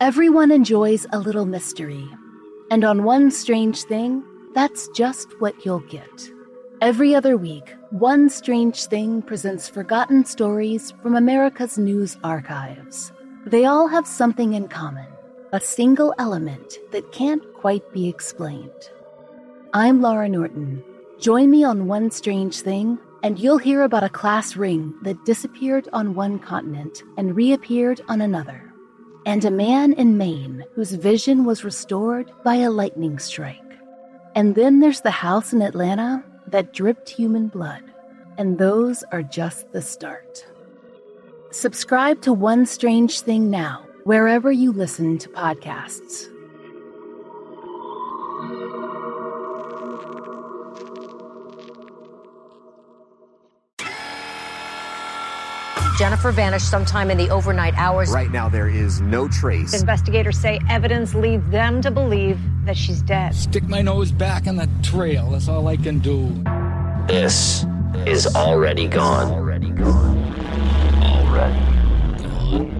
Everyone enjoys a little mystery. And on One Strange Thing, that's just what you'll get. Every other week, One Strange Thing presents forgotten stories from America's news archives. They all have something in common a single element that can't quite be explained. I'm Laura Norton. Join me on One Strange Thing, and you'll hear about a class ring that disappeared on one continent and reappeared on another, and a man in Maine whose vision was restored by a lightning strike. And then there's the house in Atlanta that dripped human blood, and those are just the start. Subscribe to One Strange Thing now, wherever you listen to podcasts. Jennifer vanished sometime in the overnight hours. Right now, there is no trace. Investigators say evidence leads them to believe that she's dead. Stick my nose back in the trail. That's all I can do. This is already gone. Already gone. Already gone.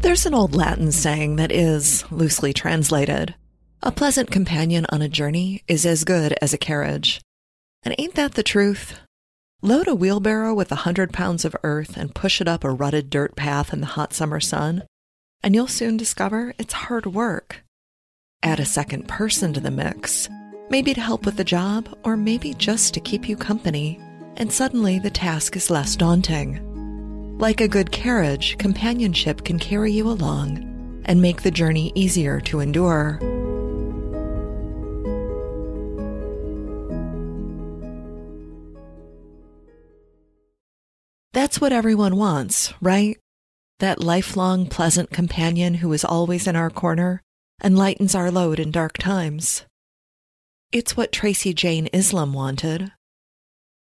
There's an old Latin saying that is, loosely translated, a pleasant companion on a journey is as good as a carriage. And ain't that the truth? Load a wheelbarrow with a hundred pounds of earth and push it up a rutted dirt path in the hot summer sun, and you'll soon discover it's hard work. Add a second person to the mix, maybe to help with the job, or maybe just to keep you company, and suddenly the task is less daunting. Like a good carriage, companionship can carry you along and make the journey easier to endure. What everyone wants, right? That lifelong pleasant companion who is always in our corner and lightens our load in dark times. It's what Tracy Jane Islam wanted.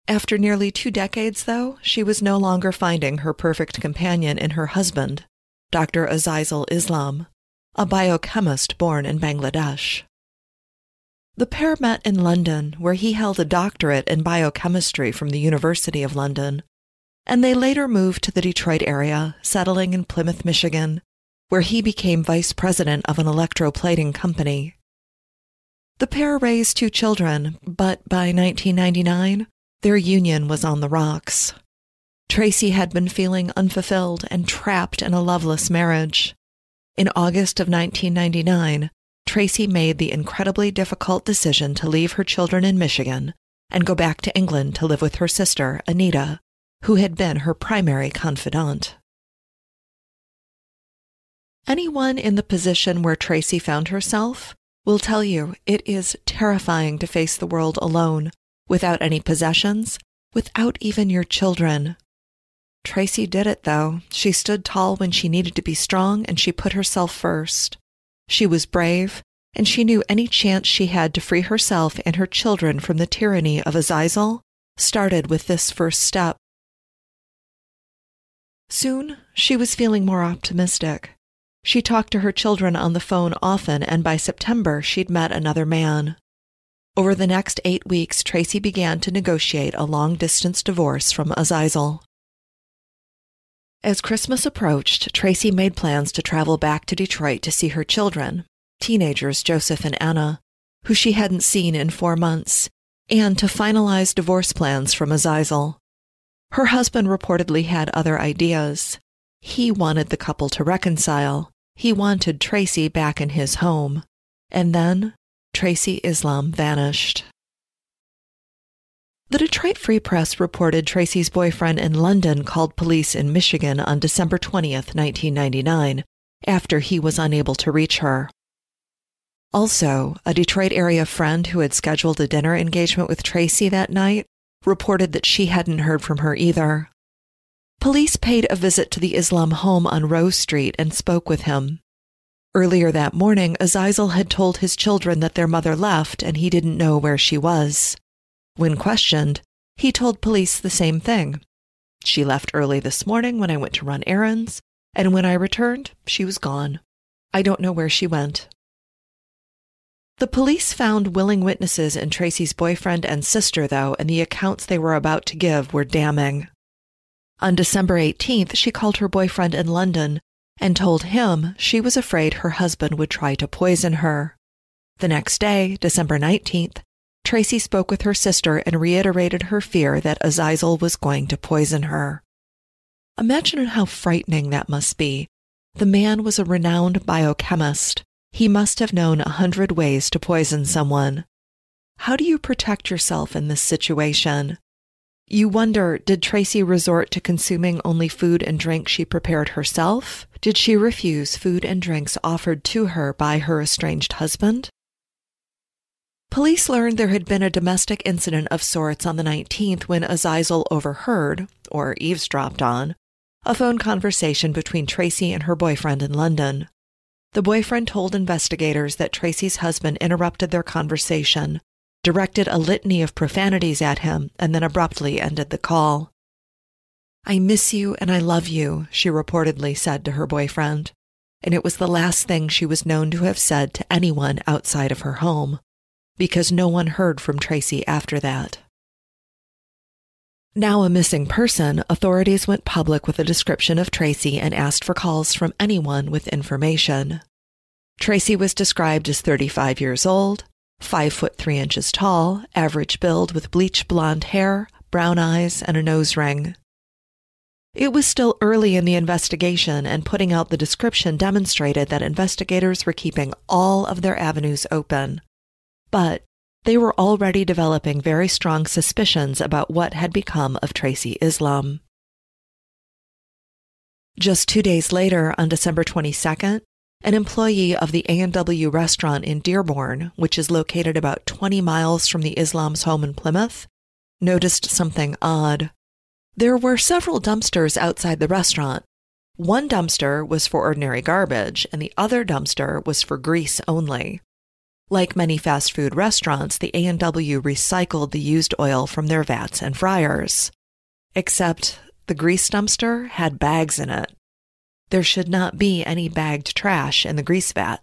After nearly two decades, though, she was no longer finding her perfect companion in her husband, Dr. Azizul Islam, a biochemist born in Bangladesh. The pair met in London, where he held a doctorate in biochemistry from the University of London, and they later moved to the Detroit area, settling in Plymouth, Michigan, where he became vice president of an electroplating company. The pair raised two children, but by 1999, their union was on the rocks. Tracy had been feeling unfulfilled and trapped in a loveless marriage. In August of 1999, Tracy made the incredibly difficult decision to leave her children in Michigan and go back to England to live with her sister, Anita, who had been her primary confidant. Anyone in the position where Tracy found herself will tell you it is terrifying to face the world alone, without any possessions, without even your children. Tracy did it, though. She stood tall when she needed to be strong, and she put herself first. She was brave, and she knew any chance she had to free herself and her children from the tyranny of Azizul started with this first step. Soon, she was feeling more optimistic. She talked to her children on the phone often, and by September, she'd met another man. Over the next eight weeks, Tracy began to negotiate a long distance divorce from Azizul. As Christmas approached, Tracy made plans to travel back to Detroit to see her children, teenagers Joseph and Anna, who she hadn't seen in four months, and to finalize divorce plans from Azizul. Her husband reportedly had other ideas. He wanted the couple to reconcile. He wanted Tracy back in his home. And then Tracy Islam vanished. The Detroit Free Press reported Tracy's boyfriend in London called police in Michigan on December 20th, 1999, after he was unable to reach her. Also, a Detroit area friend who had scheduled a dinner engagement with Tracy that night reported that she hadn't heard from her either. Police paid a visit to the Islam home on Rose Street and spoke with him. Earlier that morning, Azizul had told his children that their mother left and he didn't know where she was. When questioned, he told police the same thing. She left early this morning when I went to run errands, and when I returned, she was gone. I don't know where she went. The police found willing witnesses in Tracy's boyfriend and sister, though, and the accounts they were about to give were damning. On December 18th, she called her boyfriend in London and told him she was afraid her husband would try to poison her. The next day, December 19th, Tracy spoke with her sister and reiterated her fear that Azizul was going to poison her. Imagine how frightening that must be. The man was a renowned biochemist. He must have known a hundred ways to poison someone. How do you protect yourself in this situation? You wonder did Tracy resort to consuming only food and drink she prepared herself? Did she refuse food and drinks offered to her by her estranged husband? Police learned there had been a domestic incident of sorts on the 19th when Azizul overheard, or eavesdropped on, a phone conversation between Tracy and her boyfriend in London. The boyfriend told investigators that Tracy's husband interrupted their conversation, directed a litany of profanities at him, and then abruptly ended the call. I miss you and I love you, she reportedly said to her boyfriend, and it was the last thing she was known to have said to anyone outside of her home, because no one heard from Tracy after that. Now a missing person, authorities went public with a description of Tracy and asked for calls from anyone with information. Tracy was described as 35 years old, 5 foot 3 inches tall, average build with bleached blonde hair, brown eyes, and a nose ring. It was still early in the investigation, and putting out the description demonstrated that investigators were keeping all of their avenues open. But they were already developing very strong suspicions about what had become of Tracy Islam. Just two days later, on December 22nd, an employee of the A&W restaurant in Dearborn, which is located about 20 miles from the Islam's home in Plymouth, noticed something odd. There were several dumpsters outside the restaurant. One dumpster was for ordinary garbage, and the other dumpster was for grease only. Like many fast food restaurants, the A&W recycled the used oil from their vats and fryers. Except the grease dumpster had bags in it. There should not be any bagged trash in the grease vat.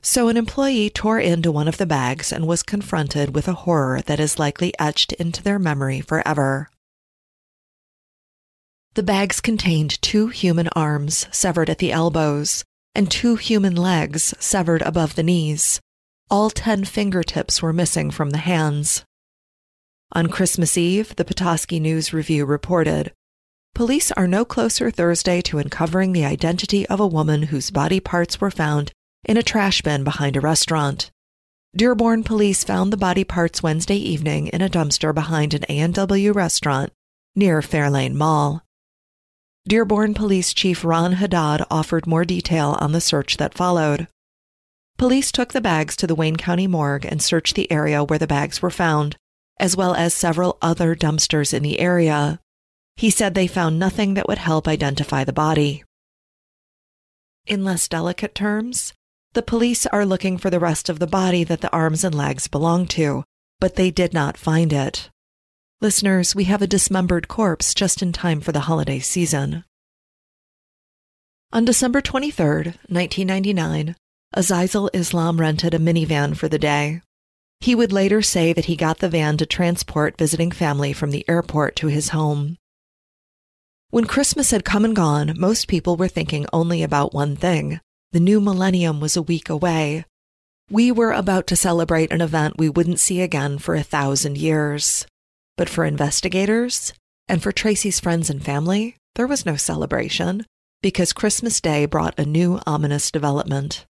So an employee tore into one of the bags and was confronted with a horror that is likely etched into their memory forever. The bags contained two human arms severed at the elbows, and two human legs severed above the knees. All ten fingertips were missing from the hands. On Christmas Eve, the Petoskey News Review reported Police are no closer Thursday to uncovering the identity of a woman whose body parts were found in a trash bin behind a restaurant. Dearborn police found the body parts Wednesday evening in a dumpster behind an A&W restaurant near Fairlane Mall. Dearborn Police Chief Ron Haddad offered more detail on the search that followed. Police took the bags to the Wayne County morgue and searched the area where the bags were found, as well as several other dumpsters in the area. He said they found nothing that would help identify the body. In less delicate terms, the police are looking for the rest of the body that the arms and legs belong to, but they did not find it. Listeners, we have a dismembered corpse just in time for the holiday season. On December 23, 1999, Azizul Islam rented a minivan for the day. He would later say that he got the van to transport visiting family from the airport to his home. When Christmas had come and gone, most people were thinking only about one thing. The new millennium was a week away. We were about to celebrate an event we wouldn't see again for a thousand years. But for investigators and for Tracy's friends and family, there was no celebration because Christmas Day brought a new ominous development.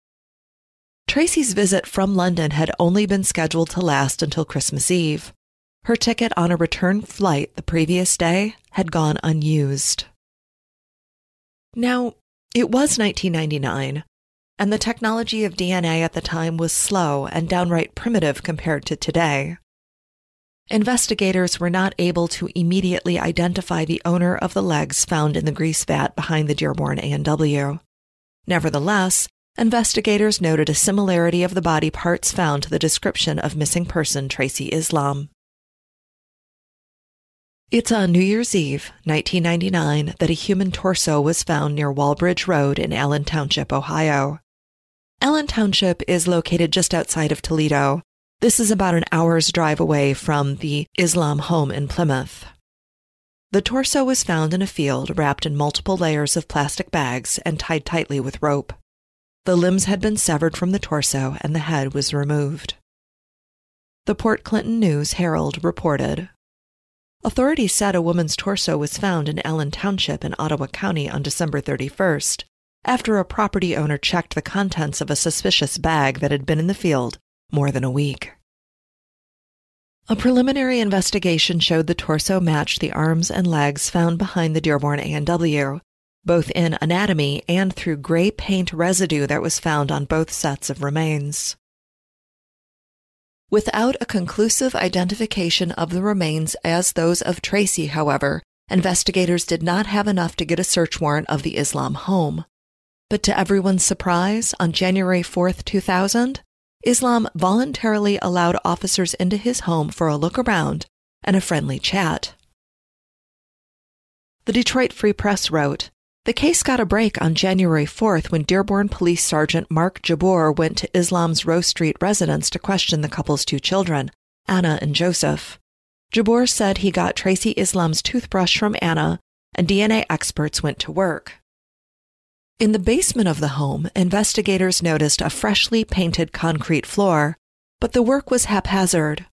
Tracy's visit from London had only been scheduled to last until Christmas Eve. Her ticket on a return flight the previous day had gone unused. Now, it was 1999, and the technology of DNA at the time was slow and downright primitive compared to today investigators were not able to immediately identify the owner of the legs found in the grease vat behind the Dearborn A&W. Nevertheless, investigators noted a similarity of the body parts found to the description of missing person Tracy Islam. It's on New Year's Eve, 1999, that a human torso was found near Walbridge Road in Allen Township, Ohio. Allen Township is located just outside of Toledo this is about an hour's drive away from the Islam home in Plymouth. The torso was found in a field wrapped in multiple layers of plastic bags and tied tightly with rope. The limbs had been severed from the torso and the head was removed. The Port Clinton News Herald reported Authorities said a woman's torso was found in Allen Township in Ottawa County on December 31st, after a property owner checked the contents of a suspicious bag that had been in the field more than a week. A preliminary investigation showed the torso matched the arms and legs found behind the Dearborn A&W, both in anatomy and through gray paint residue that was found on both sets of remains. Without a conclusive identification of the remains as those of Tracy, however, investigators did not have enough to get a search warrant of the Islam home. But to everyone's surprise, on January 4, 2000, Islam voluntarily allowed officers into his home for a look around and a friendly chat. The Detroit Free Press wrote, the case got a break on January 4th when Dearborn Police Sergeant Mark Jabour went to Islam's Rose Street residence to question the couple's two children, Anna and Joseph. Jabour said he got Tracy Islam's toothbrush from Anna, and DNA experts went to work. In the basement of the home, investigators noticed a freshly painted concrete floor, but the work was haphazard.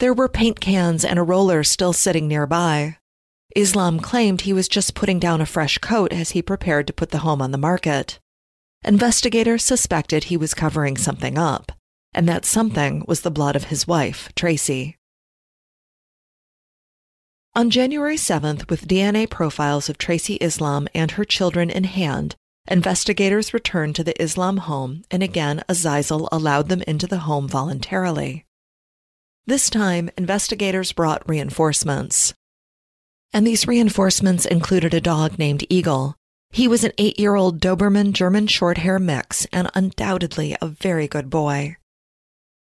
There were paint cans and a roller still sitting nearby. Islam claimed he was just putting down a fresh coat as he prepared to put the home on the market. Investigators suspected he was covering something up, and that something was the blood of his wife, Tracy. On January 7th, with DNA profiles of Tracy Islam and her children in hand, investigators returned to the Islam home, and again Azizul allowed them into the home voluntarily. This time, investigators brought reinforcements and these reinforcements included a dog named Eagle. He was an eight year old Doberman German Shorthair mix and undoubtedly a very good boy.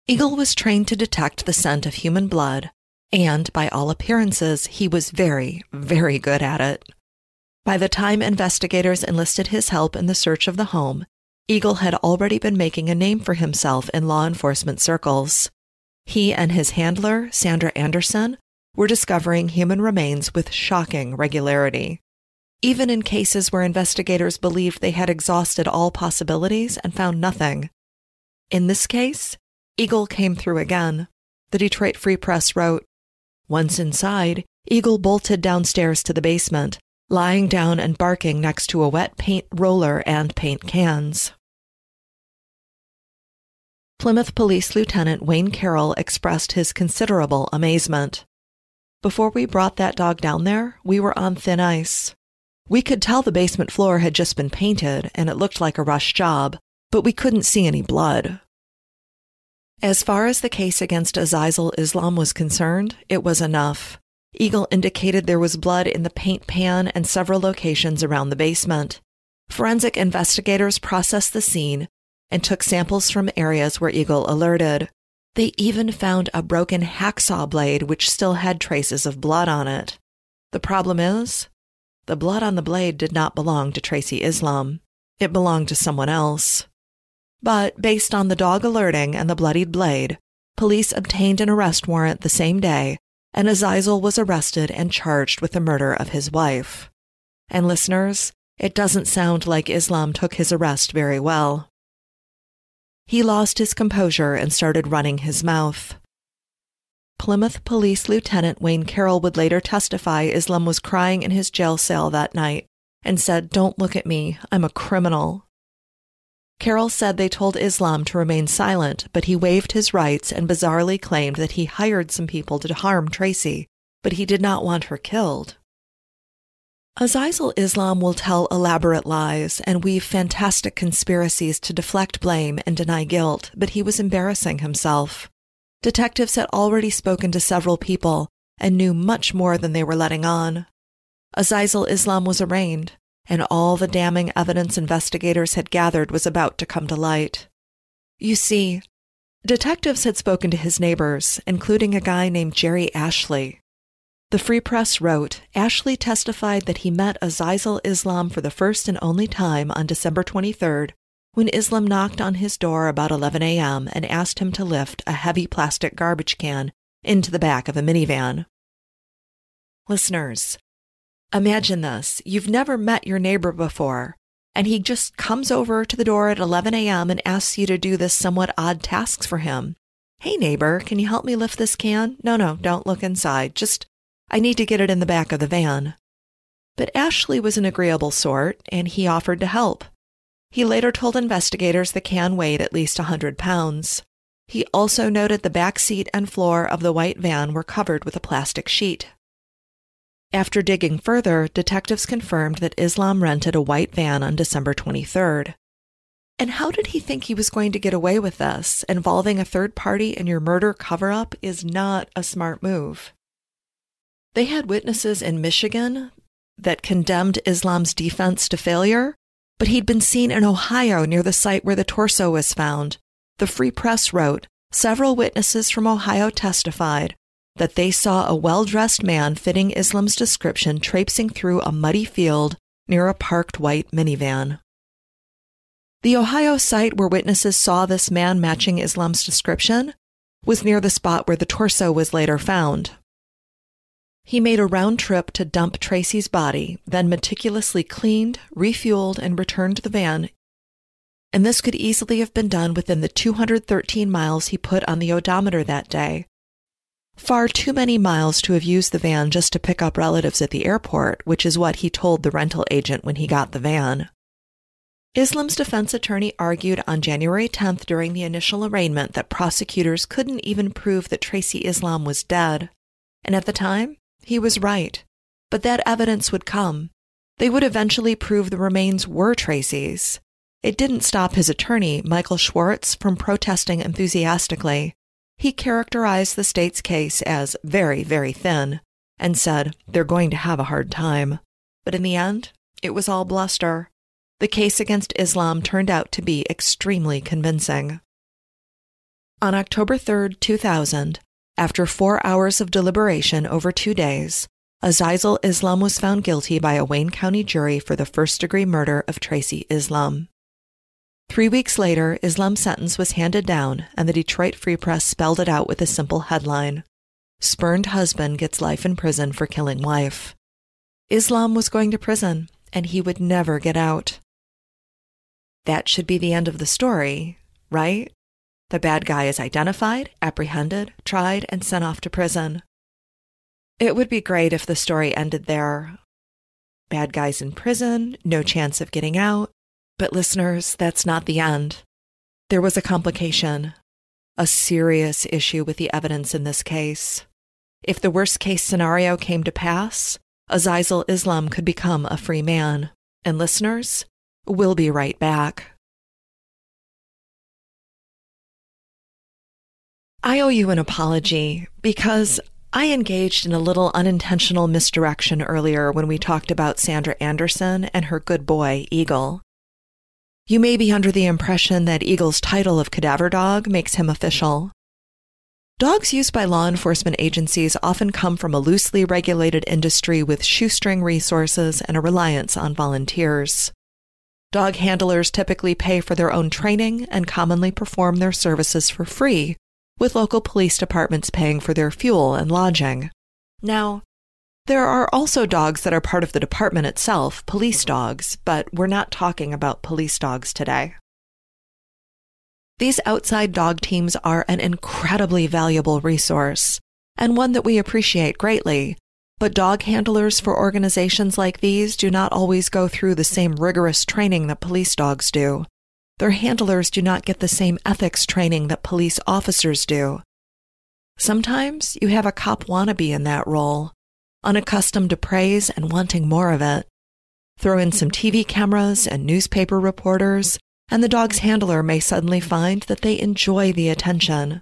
Eagle was trained to detect the scent of human blood, and by all appearances, he was very, very good at it. By the time investigators enlisted his help in the search of the home, Eagle had already been making a name for himself in law enforcement circles. He and his handler, Sandra Anderson, were discovering human remains with shocking regularity. Even in cases where investigators believed they had exhausted all possibilities and found nothing. In this case, Eagle came through again. The Detroit Free Press wrote Once inside, Eagle bolted downstairs to the basement, lying down and barking next to a wet paint roller and paint cans. Plymouth Police Lieutenant Wayne Carroll expressed his considerable amazement. Before we brought that dog down there, we were on thin ice. We could tell the basement floor had just been painted and it looked like a rush job, but we couldn't see any blood. As far as the case against Azizul Islam was concerned, it was enough. Eagle indicated there was blood in the paint pan and several locations around the basement. Forensic investigators processed the scene and took samples from areas where Eagle alerted. They even found a broken hacksaw blade which still had traces of blood on it. The problem is, the blood on the blade did not belong to Tracy Islam. It belonged to someone else. But based on the dog alerting and the bloodied blade, police obtained an arrest warrant the same day, and Azizul was arrested and charged with the murder of his wife. And listeners, it doesn't sound like Islam took his arrest very well he lost his composure and started running his mouth. Plymouth Police Lieutenant Wayne Carroll would later testify Islam was crying in his jail cell that night and said, Don't look at me, I'm a criminal. Carroll said they told Islam to remain silent, but he waived his rights and bizarrely claimed that he hired some people to harm Tracy, but he did not want her killed. Azizul Islam will tell elaborate lies and weave fantastic conspiracies to deflect blame and deny guilt, but he was embarrassing himself. Detectives had already spoken to several people and knew much more than they were letting on. Azizul Islam was arraigned, and all the damning evidence investigators had gathered was about to come to light. You see, detectives had spoken to his neighbors, including a guy named Jerry Ashley, the Free Press wrote Ashley testified that he met Azizul Islam for the first and only time on December 23rd when Islam knocked on his door about 11 a.m. and asked him to lift a heavy plastic garbage can into the back of a minivan. Listeners, Imagine this you've never met your neighbor before, and he just comes over to the door at 11 a.m. and asks you to do this somewhat odd tasks for him. Hey, neighbor, can you help me lift this can? No, no, don't look inside. Just, I need to get it in the back of the van. But Ashley was an agreeable sort, and he offered to help. He later told investigators the can weighed at least a 100 pounds. He also noted the back seat and floor of the white van were covered with a plastic sheet. After digging further, detectives confirmed that Islam rented a white van on December 23rd. And how did he think he was going to get away with this? Involving a third party in your murder cover up is not a smart move. They had witnesses in Michigan that condemned Islam's defense to failure, but he'd been seen in Ohio near the site where the torso was found. The Free Press wrote several witnesses from Ohio testified that they saw a well dressed man fitting Islam's description traipsing through a muddy field near a parked white minivan. The Ohio site where witnesses saw this man matching Islam's description was near the spot where the torso was later found. He made a round trip to dump Tracy's body, then meticulously cleaned, refueled, and returned to the van. And this could easily have been done within the 213 miles he put on the odometer that day. Far too many miles to have used the van just to pick up relatives at the airport, which is what he told the rental agent when he got the van. Islam's defense attorney argued on January 10th during the initial arraignment that prosecutors couldn't even prove that Tracy Islam was dead. And at the time, he was right, but that evidence would come. They would eventually prove the remains were Tracy's. It didn't stop his attorney, Michael Schwartz, from protesting enthusiastically. He characterized the state's case as very, very thin and said they're going to have a hard time. But in the end, it was all bluster. The case against Islam turned out to be extremely convincing. On October 3, 2000, after four hours of deliberation over two days, Azizul Islam was found guilty by a Wayne County jury for the first degree murder of Tracy Islam. Three weeks later, Islam's sentence was handed down, and the Detroit Free Press spelled it out with a simple headline Spurned husband gets life in prison for killing wife. Islam was going to prison, and he would never get out. That should be the end of the story, right? The bad guy is identified, apprehended, tried, and sent off to prison. It would be great if the story ended there. Bad guys in prison, no chance of getting out. But listeners, that's not the end. There was a complication, a serious issue with the evidence in this case. If the worst case scenario came to pass, Azizul Islam could become a free man. And listeners, we'll be right back. I owe you an apology because I engaged in a little unintentional misdirection earlier when we talked about Sandra Anderson and her good boy, Eagle. You may be under the impression that Eagle's title of cadaver dog makes him official. Dogs used by law enforcement agencies often come from a loosely regulated industry with shoestring resources and a reliance on volunteers. Dog handlers typically pay for their own training and commonly perform their services for free with local police departments paying for their fuel and lodging. Now, there are also dogs that are part of the department itself, police mm-hmm. dogs, but we're not talking about police dogs today. These outside dog teams are an incredibly valuable resource, and one that we appreciate greatly. But dog handlers for organizations like these do not always go through the same rigorous training that police dogs do, their handlers do not get the same ethics training that police officers do. Sometimes you have a cop wannabe in that role, unaccustomed to praise and wanting more of it. Throw in some TV cameras and newspaper reporters, and the dog's handler may suddenly find that they enjoy the attention.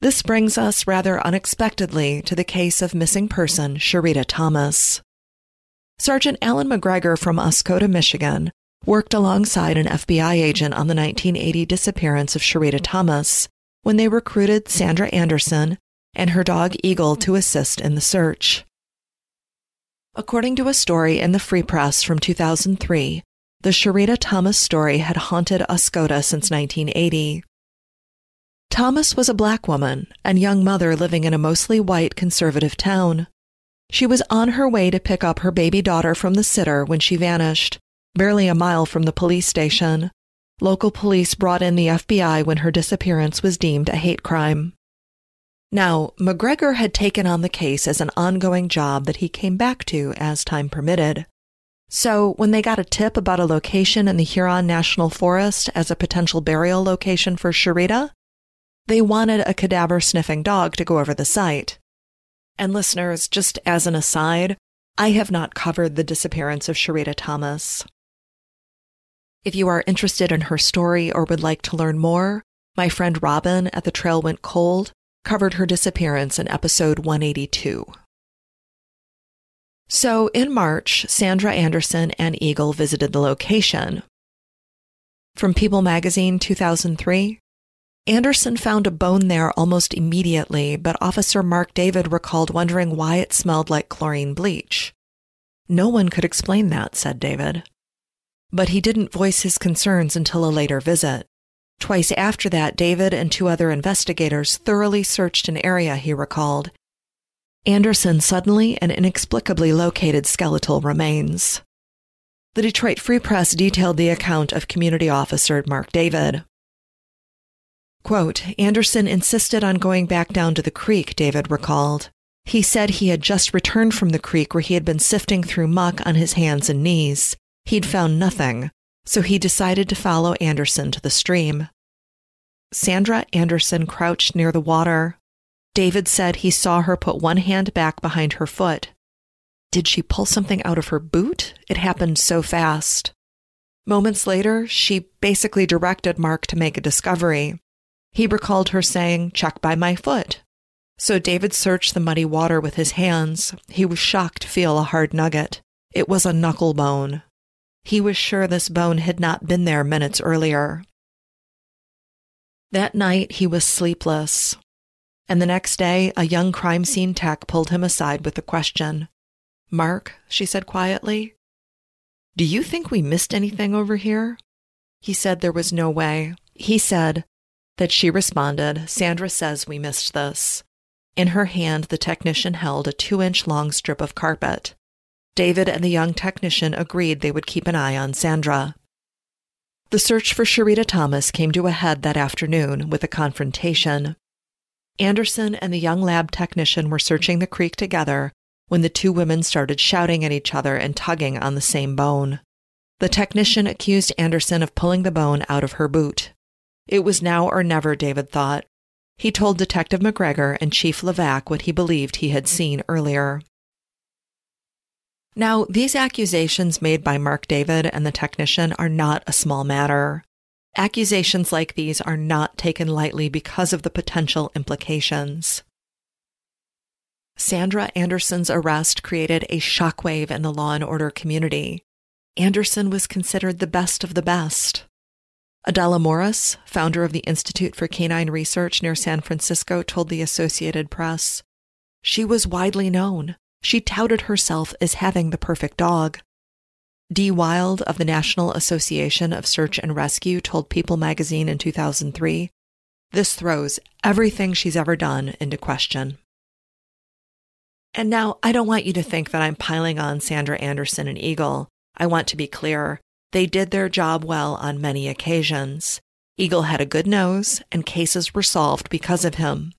This brings us rather unexpectedly to the case of missing person Sharita Thomas. Sergeant Alan McGregor from Oscoda, Michigan, worked alongside an FBI agent on the 1980 disappearance of Sharita Thomas when they recruited Sandra Anderson and her dog Eagle to assist in the search. According to a story in the Free Press from 2003, the Sharita Thomas story had haunted Oscoda since 1980. Thomas was a black woman and young mother living in a mostly white conservative town. She was on her way to pick up her baby daughter from the sitter when she vanished, barely a mile from the police station. Local police brought in the FBI when her disappearance was deemed a hate crime. Now, McGregor had taken on the case as an ongoing job that he came back to as time permitted. So, when they got a tip about a location in the Huron National Forest as a potential burial location for Sherita, they wanted a cadaver sniffing dog to go over the site. And listeners, just as an aside, I have not covered the disappearance of Sherita Thomas. If you are interested in her story or would like to learn more, my friend Robin at The Trail Went Cold covered her disappearance in episode 182. So in March, Sandra Anderson and Eagle visited the location. From People magazine 2003, Anderson found a bone there almost immediately, but Officer Mark David recalled wondering why it smelled like chlorine bleach. No one could explain that, said David. But he didn't voice his concerns until a later visit. Twice after that, David and two other investigators thoroughly searched an area he recalled. Anderson suddenly and inexplicably located skeletal remains. The Detroit Free Press detailed the account of community officer Mark David. Quote, Anderson insisted on going back down to the creek, David recalled. He said he had just returned from the creek where he had been sifting through muck on his hands and knees. He'd found nothing, so he decided to follow Anderson to the stream. Sandra Anderson crouched near the water. David said he saw her put one hand back behind her foot. Did she pull something out of her boot? It happened so fast. Moments later, she basically directed Mark to make a discovery. He recalled her saying, Check by my foot. So David searched the muddy water with his hands. He was shocked to feel a hard nugget. It was a knuckle bone. He was sure this bone had not been there minutes earlier. That night, he was sleepless. And the next day, a young crime scene tech pulled him aside with a question Mark, she said quietly, do you think we missed anything over here? He said there was no way. He said that she responded, Sandra says we missed this. In her hand, the technician held a two inch long strip of carpet. David and the young technician agreed they would keep an eye on Sandra. The search for Sherita Thomas came to a head that afternoon with a confrontation. Anderson and the young lab technician were searching the creek together when the two women started shouting at each other and tugging on the same bone. The technician accused Anderson of pulling the bone out of her boot. It was now or never, David thought. He told Detective McGregor and Chief Levac what he believed he had seen earlier. Now, these accusations made by Mark David and the technician are not a small matter. Accusations like these are not taken lightly because of the potential implications. Sandra Anderson's arrest created a shockwave in the law and order community. Anderson was considered the best of the best. Adela Morris, founder of the Institute for Canine Research near San Francisco, told the Associated Press, She was widely known. She touted herself as having the perfect dog. Dee Wild of the National Association of Search and Rescue told People magazine in 2003 this throws everything she's ever done into question. And now, I don't want you to think that I'm piling on Sandra Anderson and Eagle. I want to be clear. They did their job well on many occasions. Eagle had a good nose, and cases were solved because of him.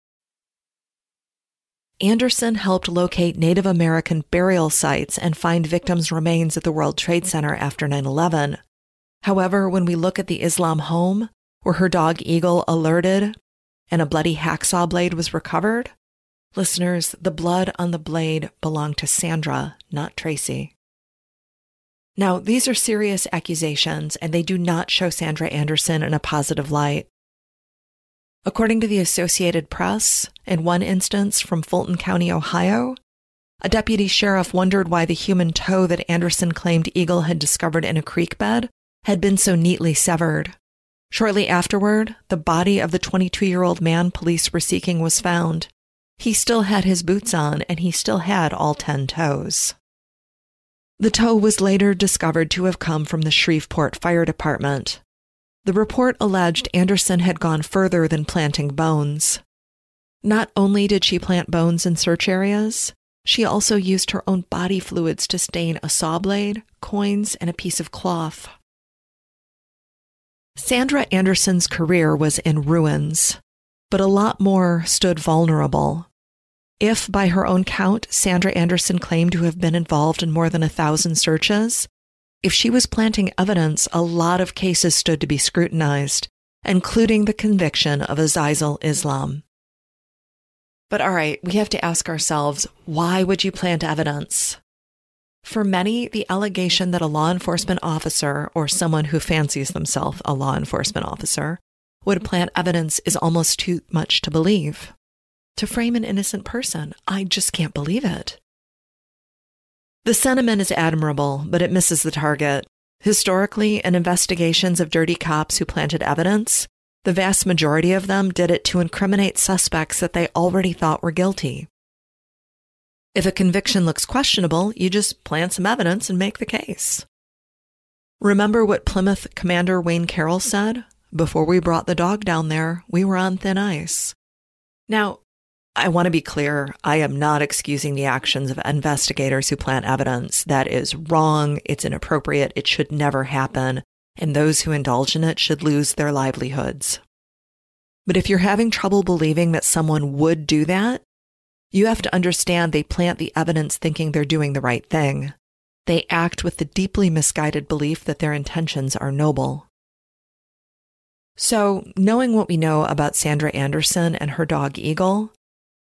Anderson helped locate Native American burial sites and find victims' remains at the World Trade Center after 9 11. However, when we look at the Islam home, where her dog Eagle alerted and a bloody hacksaw blade was recovered, listeners, the blood on the blade belonged to Sandra, not Tracy. Now, these are serious accusations, and they do not show Sandra Anderson in a positive light. According to the Associated Press, in one instance from Fulton County, Ohio, a deputy sheriff wondered why the human toe that Anderson claimed Eagle had discovered in a creek bed had been so neatly severed. Shortly afterward, the body of the 22 year old man police were seeking was found. He still had his boots on and he still had all 10 toes. The toe was later discovered to have come from the Shreveport Fire Department. The report alleged Anderson had gone further than planting bones. Not only did she plant bones in search areas, She also used her own body fluids to stain a saw blade, coins, and a piece of cloth. Sandra Anderson's career was in ruins, but a lot more stood vulnerable. If, by her own count, Sandra Anderson claimed to have been involved in more than a thousand searches, if she was planting evidence, a lot of cases stood to be scrutinized, including the conviction of Azizul Islam. But all right, we have to ask ourselves why would you plant evidence? For many, the allegation that a law enforcement officer or someone who fancies themselves a law enforcement officer would plant evidence is almost too much to believe. To frame an innocent person, I just can't believe it. The sentiment is admirable, but it misses the target. Historically, in investigations of dirty cops who planted evidence, the vast majority of them did it to incriminate suspects that they already thought were guilty. If a conviction looks questionable, you just plant some evidence and make the case. Remember what Plymouth Commander Wayne Carroll said? Before we brought the dog down there, we were on thin ice. Now, I want to be clear. I am not excusing the actions of investigators who plant evidence. That is wrong. It's inappropriate. It should never happen. And those who indulge in it should lose their livelihoods. But if you're having trouble believing that someone would do that, you have to understand they plant the evidence thinking they're doing the right thing. They act with the deeply misguided belief that their intentions are noble. So, knowing what we know about Sandra Anderson and her dog Eagle,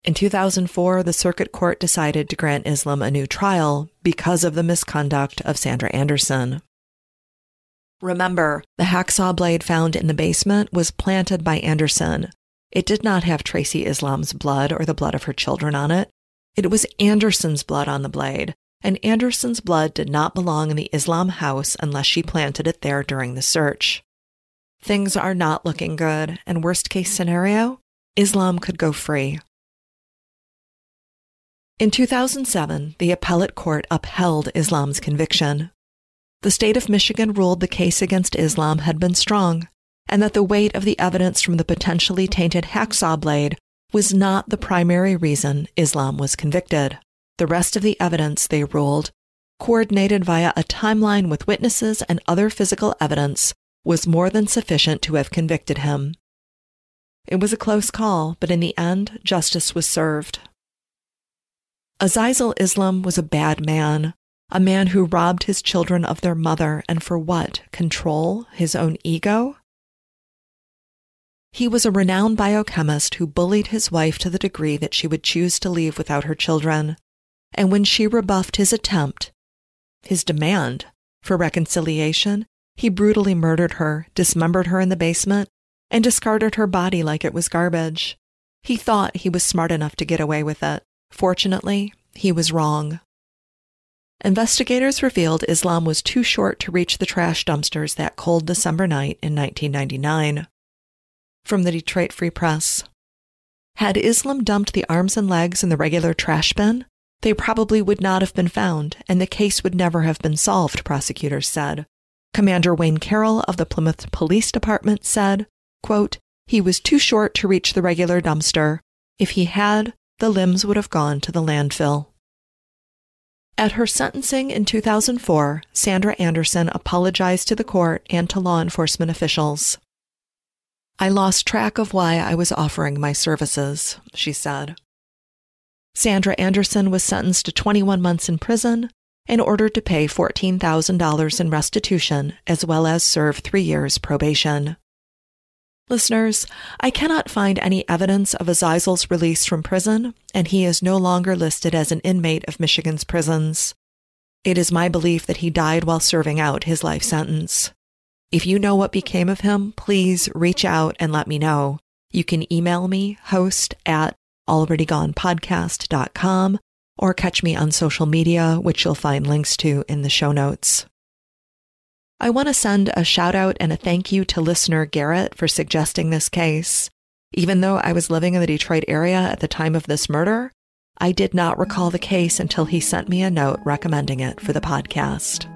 in 2004, the circuit court decided to grant Islam a new trial because of the misconduct of Sandra Anderson. Remember, the hacksaw blade found in the basement was planted by Anderson. It did not have Tracy Islam's blood or the blood of her children on it. It was Anderson's blood on the blade, and Anderson's blood did not belong in the Islam house unless she planted it there during the search. Things are not looking good, and worst case scenario, Islam could go free. In 2007, the appellate court upheld Islam's conviction. The state of Michigan ruled the case against Islam had been strong, and that the weight of the evidence from the potentially tainted hacksaw blade was not the primary reason Islam was convicted. The rest of the evidence, they ruled, coordinated via a timeline with witnesses and other physical evidence, was more than sufficient to have convicted him. It was a close call, but in the end, justice was served. Azizul Islam was a bad man, a man who robbed his children of their mother, and for what? Control? His own ego? He was a renowned biochemist who bullied his wife to the degree that she would choose to leave without her children. And when she rebuffed his attempt, his demand for reconciliation, he brutally murdered her, dismembered her in the basement, and discarded her body like it was garbage. He thought he was smart enough to get away with it. Fortunately, he was wrong. Investigators revealed Islam was too short to reach the trash dumpsters that cold December night in 1999. From the Detroit Free Press. Had Islam dumped the arms and legs in the regular trash bin, they probably would not have been found, and the case would never have been solved, prosecutors said. Commander Wayne Carroll of the Plymouth Police Department said, quote, He was too short to reach the regular dumpster. If he had, the limbs would have gone to the landfill. At her sentencing in 2004, Sandra Anderson apologized to the court and to law enforcement officials. I lost track of why I was offering my services, she said. Sandra Anderson was sentenced to 21 months in prison and ordered to pay $14,000 in restitution as well as serve three years probation. Listeners, I cannot find any evidence of Azizul's release from prison, and he is no longer listed as an inmate of Michigan's prisons. It is my belief that he died while serving out his life sentence. If you know what became of him, please reach out and let me know. You can email me, host at alreadygonepodcast.com, or catch me on social media, which you'll find links to in the show notes. I want to send a shout out and a thank you to listener Garrett for suggesting this case. Even though I was living in the Detroit area at the time of this murder, I did not recall the case until he sent me a note recommending it for the podcast.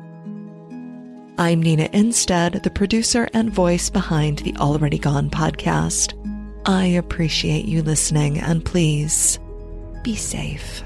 I'm Nina Innsted, the producer and voice behind the Already Gone podcast. I appreciate you listening and please be safe.